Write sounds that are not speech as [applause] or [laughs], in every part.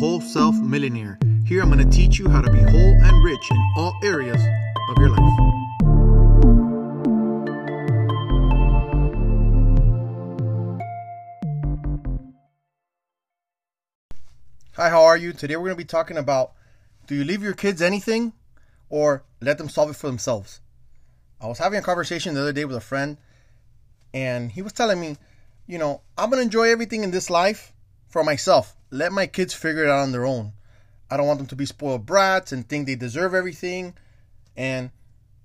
Whole Self Millionaire. Here I'm going to teach you how to be whole and rich in all areas of your life. Hi, how are you? Today we're going to be talking about do you leave your kids anything or let them solve it for themselves? I was having a conversation the other day with a friend and he was telling me, you know, I'm going to enjoy everything in this life for myself. Let my kids figure it out on their own. I don't want them to be spoiled brats and think they deserve everything. And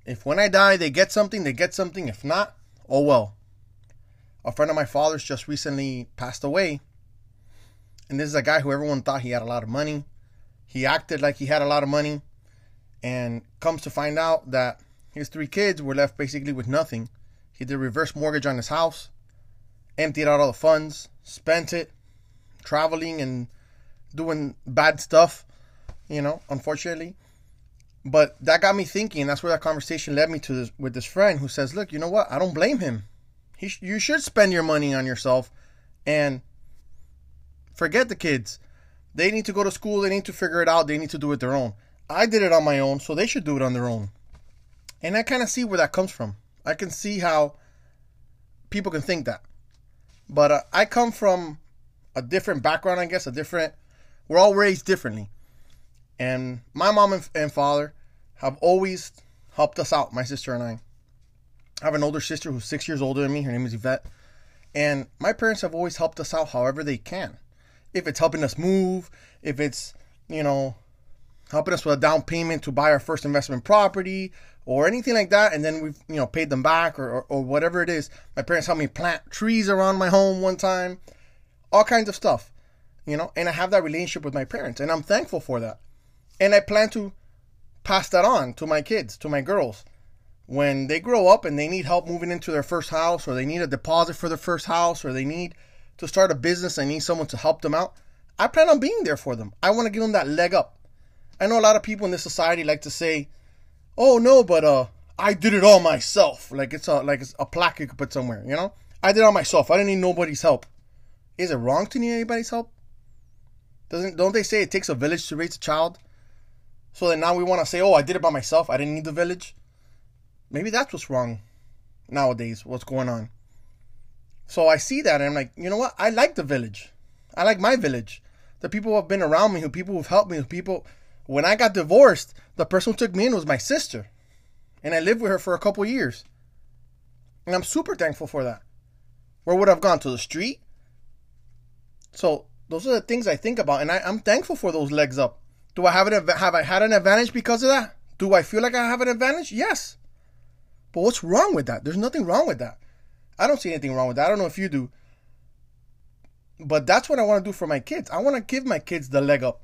if when I die they get something, they get something. If not, oh well. A friend of my father's just recently passed away. And this is a guy who everyone thought he had a lot of money. He acted like he had a lot of money. And comes to find out that his three kids were left basically with nothing. He did reverse mortgage on his house, emptied out all the funds, spent it, traveling and doing bad stuff, you know, unfortunately. But that got me thinking. and That's where that conversation led me to this, with this friend who says, "Look, you know what? I don't blame him. He sh- you should spend your money on yourself and forget the kids. They need to go to school. They need to figure it out. They need to do it their own. I did it on my own, so they should do it on their own. And I kind of see where that comes from. I can see how people can think that. But uh, I come from a different background, I guess, a different. We're all raised differently, and my mom and, and father have always helped us out. My sister and I. I have an older sister who's six years older than me. Her name is Yvette, and my parents have always helped us out however they can. If it's helping us move, if it's you know helping us with a down payment to buy our first investment property or anything like that and then we've you know paid them back or, or, or, whatever it is my parents helped me plant trees around my home one time all kinds of stuff you know and i have that relationship with my parents and i'm thankful for that and i plan to pass that on to my kids to my girls when they grow up and they need help moving into their first house or they need a deposit for their first house or they need to start a business and need someone to help them out i plan on being there for them i want to give them that leg up I know a lot of people in this society like to say, "Oh no, but uh, I did it all myself." Like it's a like it's a plaque you could put somewhere. You know, I did it all myself. I didn't need nobody's help. Is it wrong to need anybody's help? Doesn't don't they say it takes a village to raise a child? So then now we want to say, "Oh, I did it by myself. I didn't need the village." Maybe that's what's wrong nowadays. What's going on? So I see that and I'm like, you know what? I like the village. I like my village. The people who have been around me, who people who've helped me, who people when I got divorced, the person who took me in was my sister. And I lived with her for a couple years. And I'm super thankful for that. Where would I have gone? To the street? So those are the things I think about. And I, am thankful for those legs up. Do I have an have I had an advantage because of that? Do I feel like I have an advantage? Yes. But what's wrong with that? There's nothing wrong with that. I don't see anything wrong with that. I don't know if you do. But that's what I want to do for my kids. I want to give my kids the leg up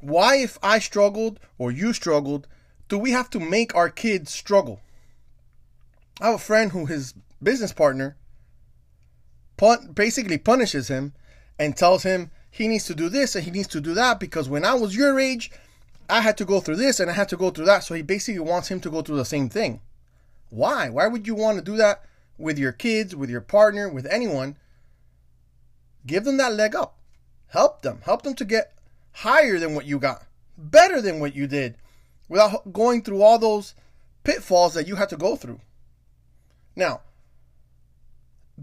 why, if I struggled or you struggled, do we have to make our kids struggle? I have a friend who his business partner pun- basically punishes him and tells him he needs to do this and he needs to do that because when I was your age, I had to go through this and I had to go through that. So he basically wants him to go through the same thing. Why? Why would you want to do that with your kids, with your partner, with anyone? Give them that leg up. Help them. Help them to get higher than what you got, better than what you did, without going through all those pitfalls that you had to go through. Now,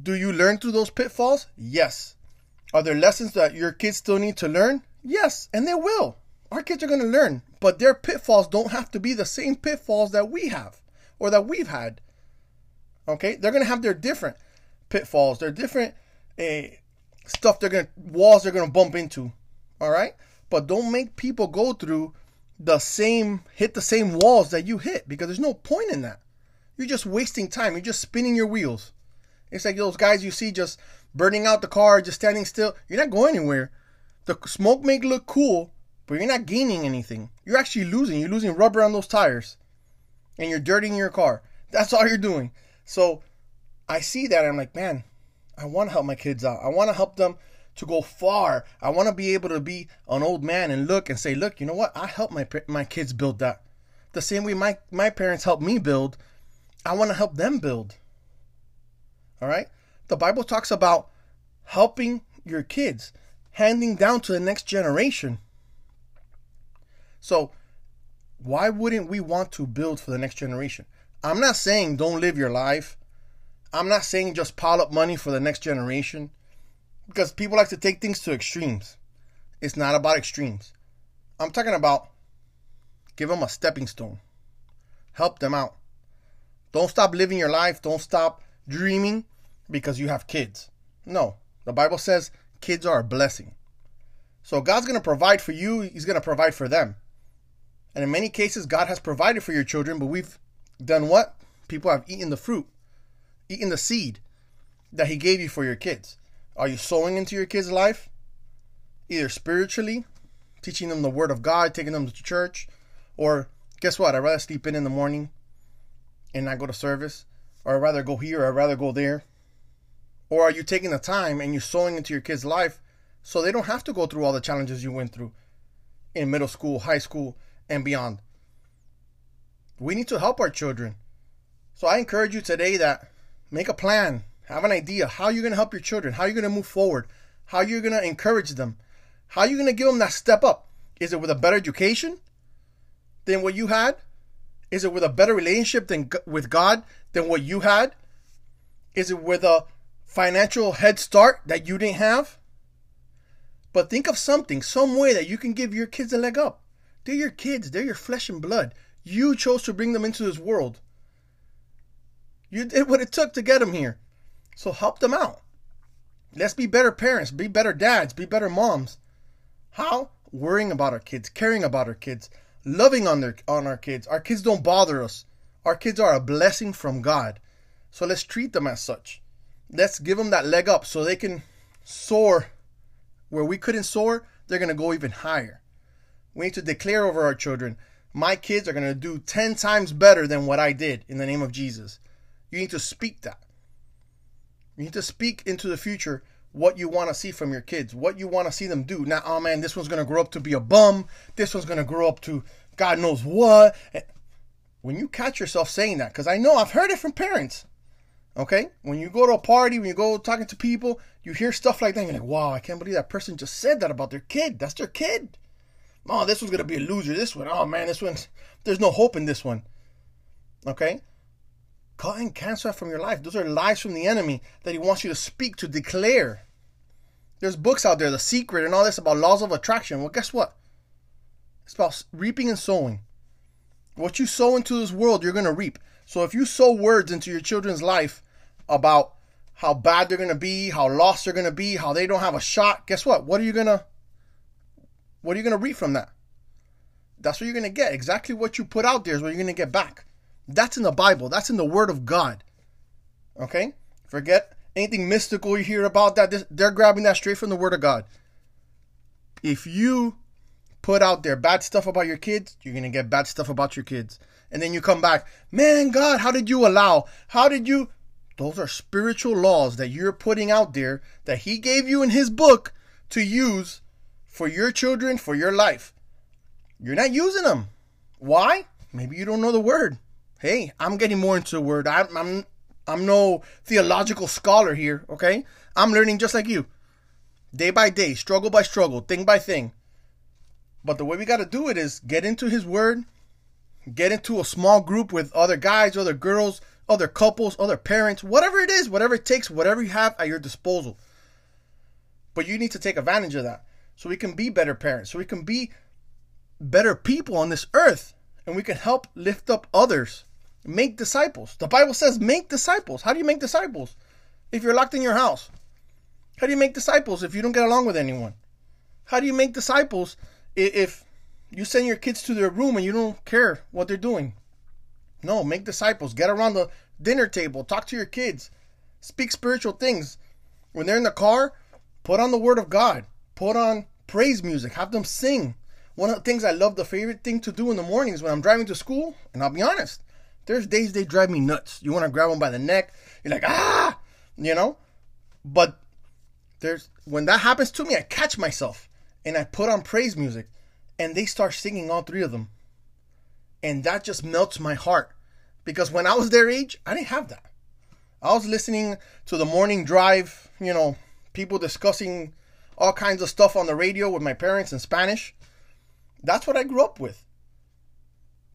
do you learn through those pitfalls? Yes. Are there lessons that your kids still need to learn? Yes, and they will. Our kids are going to learn, but their pitfalls don't have to be the same pitfalls that we have or that we've had. Okay? They're going to have their different pitfalls, their different uh, stuff they're going to walls they're going to bump into. All right? but don't make people go through the same hit the same walls that you hit because there's no point in that. You're just wasting time. You're just spinning your wheels. It's like those guys you see just burning out the car, just standing still. You're not going anywhere. The smoke may look cool, but you're not gaining anything. You're actually losing. You're losing rubber on those tires. And you're dirtying your car. That's all you're doing. So I see that I'm like, man, I want to help my kids out. I want to help them to go far. I want to be able to be an old man and look and say, look, you know what? I helped my my kids build that. The same way my my parents helped me build, I want to help them build. All right? The Bible talks about helping your kids, handing down to the next generation So, why wouldn't we want to build for the next generation? I'm not saying don't live your life. I'm not saying just pile up money for the next generation because people like to take things to extremes. It's not about extremes. I'm talking about give them a stepping stone, help them out. Don't stop living your life. Don't stop dreaming because you have kids. No, the Bible says kids are a blessing. So God's going to provide for you, He's going to provide for them. And in many cases, God has provided for your children, but we've done what? People have eaten the fruit, eaten the seed that He gave you for your kids. Are you sowing into your kids' life? Either spiritually, teaching them the Word of God, taking them to church, or guess what? I'd rather sleep in in the morning and not go to service, or I'd rather go here, or I'd rather go there. Or are you taking the time and you're sowing into your kids' life so they don't have to go through all the challenges you went through in middle school, high school, and beyond? We need to help our children. So I encourage you today that make a plan, have an idea how you're going to help your children, how you're going to move forward, how you're going to encourage them, how you're going to give them that step up. Is it with a better education than what you had? Is it with a better relationship than with God than what you had? Is it with a financial head start that you didn't have? But think of something, some way that you can give your kids a leg up. They're your kids, they're your flesh and blood. You chose to bring them into this world. You did [laughs] what it took to get them here. So help them out. Let's be better parents, be better dads, be better moms. How? Worrying about our kids, caring about our kids, loving on their on our kids. Our kids don't bother us. Our kids are a blessing from God. So let's treat them as such. Let's give them that leg up so they can soar where we couldn't soar, they're going to go even higher. We need to declare over our children, my kids are going to do 10 times better than what I did in the name of Jesus. You need to speak that. You need to speak into the future what you want to see from your kids, what you want to see them do. Now, oh man, this one's going to grow up to be a bum. This one's going to grow up to God knows what. When you catch yourself saying that, because I know I've heard it from parents. Okay? When you go to a party, when you go talking to people, you hear stuff like that, you're like, wow, I can't believe that person just said that about their kid. That's their kid. Oh, this one's gonna be a loser. This one, oh man, this one's, there's no hope in this one. Okay? Cut and cancel that from your life. Those are lies from the enemy that he wants you to speak, to declare. There's books out there, The Secret and all this about laws of attraction. Well, guess what? It's about reaping and sowing. What you sow into this world, you're going to reap. So if you sow words into your children's life about how bad they're going to be, how lost they're going to be, how they don't have a shot, guess what? What are you going to what are you going to read from that? That's what you're going to get. Exactly what you put out there is what you're going to get back. That's in the Bible. That's in the Word of God. Okay? Forget anything mystical you hear about that. They're grabbing that straight from the Word of God. If you put out there bad stuff about your kids, you're going to get bad stuff about your kids. And then you come back, man, God, how did you allow? How did you? Those are spiritual laws that you're putting out there that He gave you in His book to use for your children, for your life. You're not using them. Why? Maybe you don't know the word. Hey, I'm getting more into the word. I'm, I'm, I'm no theological scholar here, okay? I'm learning just like you. Day by day, struggle by struggle, thing by thing. But the way we got to do it is get into His Word, get into a small group with other guys, other girls, other couples, other parents, whatever it is, whatever it takes, whatever you have at your disposal. But you need to take advantage of that so we can be better parents, so we can be better people on this earth, and we can help lift up others, make disciples. The Bible says, make disciples. How do you make disciples? If you're locked in your house, how do you make disciples if you don't get along with anyone? How do you make disciples if you send your kids to their room and you don't care what they're doing? No, make disciples. Get around the dinner table. Talk to your kids. Speak spiritual things. When they're in the car, put on the Word of God. Put on praise music. Have them sing. One of the things I love, the favorite thing to do in the mornings when I'm driving to school, and I'll be honest, there's days they drive me nuts. You want to grab them by the neck. You're like, ah, you know? But there's when that happens to me, I catch myself and I put on praise music and they start singing all three of them. And that just melts my heart because when I was their age, I didn't have that. I was listening to the morning drive, you know, people discussing all kinds of stuff on the radio with my parents in Spanish. That's what I grew up with.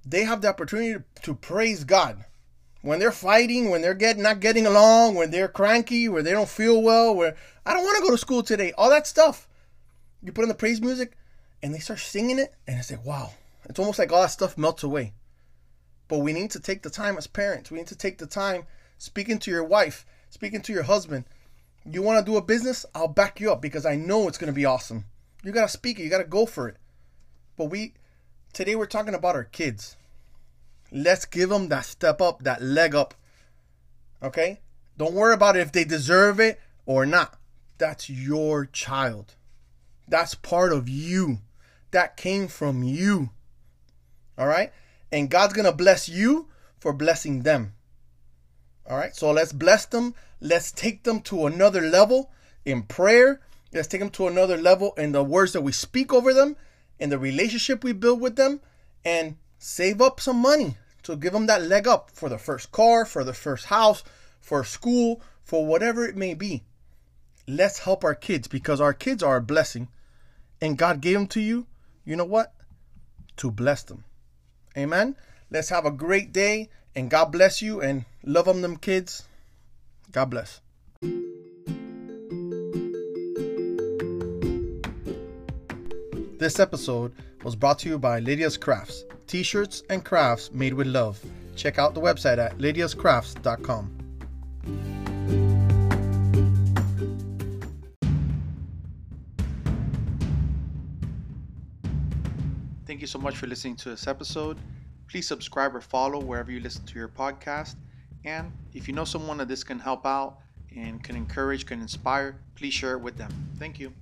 They have the opportunity to praise God when they're fighting, when they're getting not getting along, when they're cranky, where they don't feel well, where I don't want to go to school today, all that stuff. You put on the praise music and they start singing it, and it's like, wow. It's almost like all that stuff melts away. But we need to take the time as parents. We need to take the time speaking to your wife, speaking to your husband. You want to do a business? I'll back you up because I know it's going to be awesome. You got to speak it, you got to go for it. But we, today we're talking about our kids. Let's give them that step up, that leg up. Okay? Don't worry about if they deserve it or not. That's your child. That's part of you. That came from you. All right? And God's going to bless you for blessing them. All right? So let's bless them. Let's take them to another level in prayer. Let's take them to another level in the words that we speak over them, in the relationship we build with them, and save up some money to give them that leg up for the first car, for the first house, for school, for whatever it may be. Let's help our kids because our kids are a blessing and God gave them to you. You know what? To bless them. Amen. Let's have a great day and God bless you and love them, them kids. God bless. This episode was brought to you by Lydia's Crafts, t shirts and crafts made with love. Check out the website at lydiascrafts.com. Thank you so much for listening to this episode. Please subscribe or follow wherever you listen to your podcast. And if you know someone that this can help out and can encourage, can inspire, please share it with them. Thank you.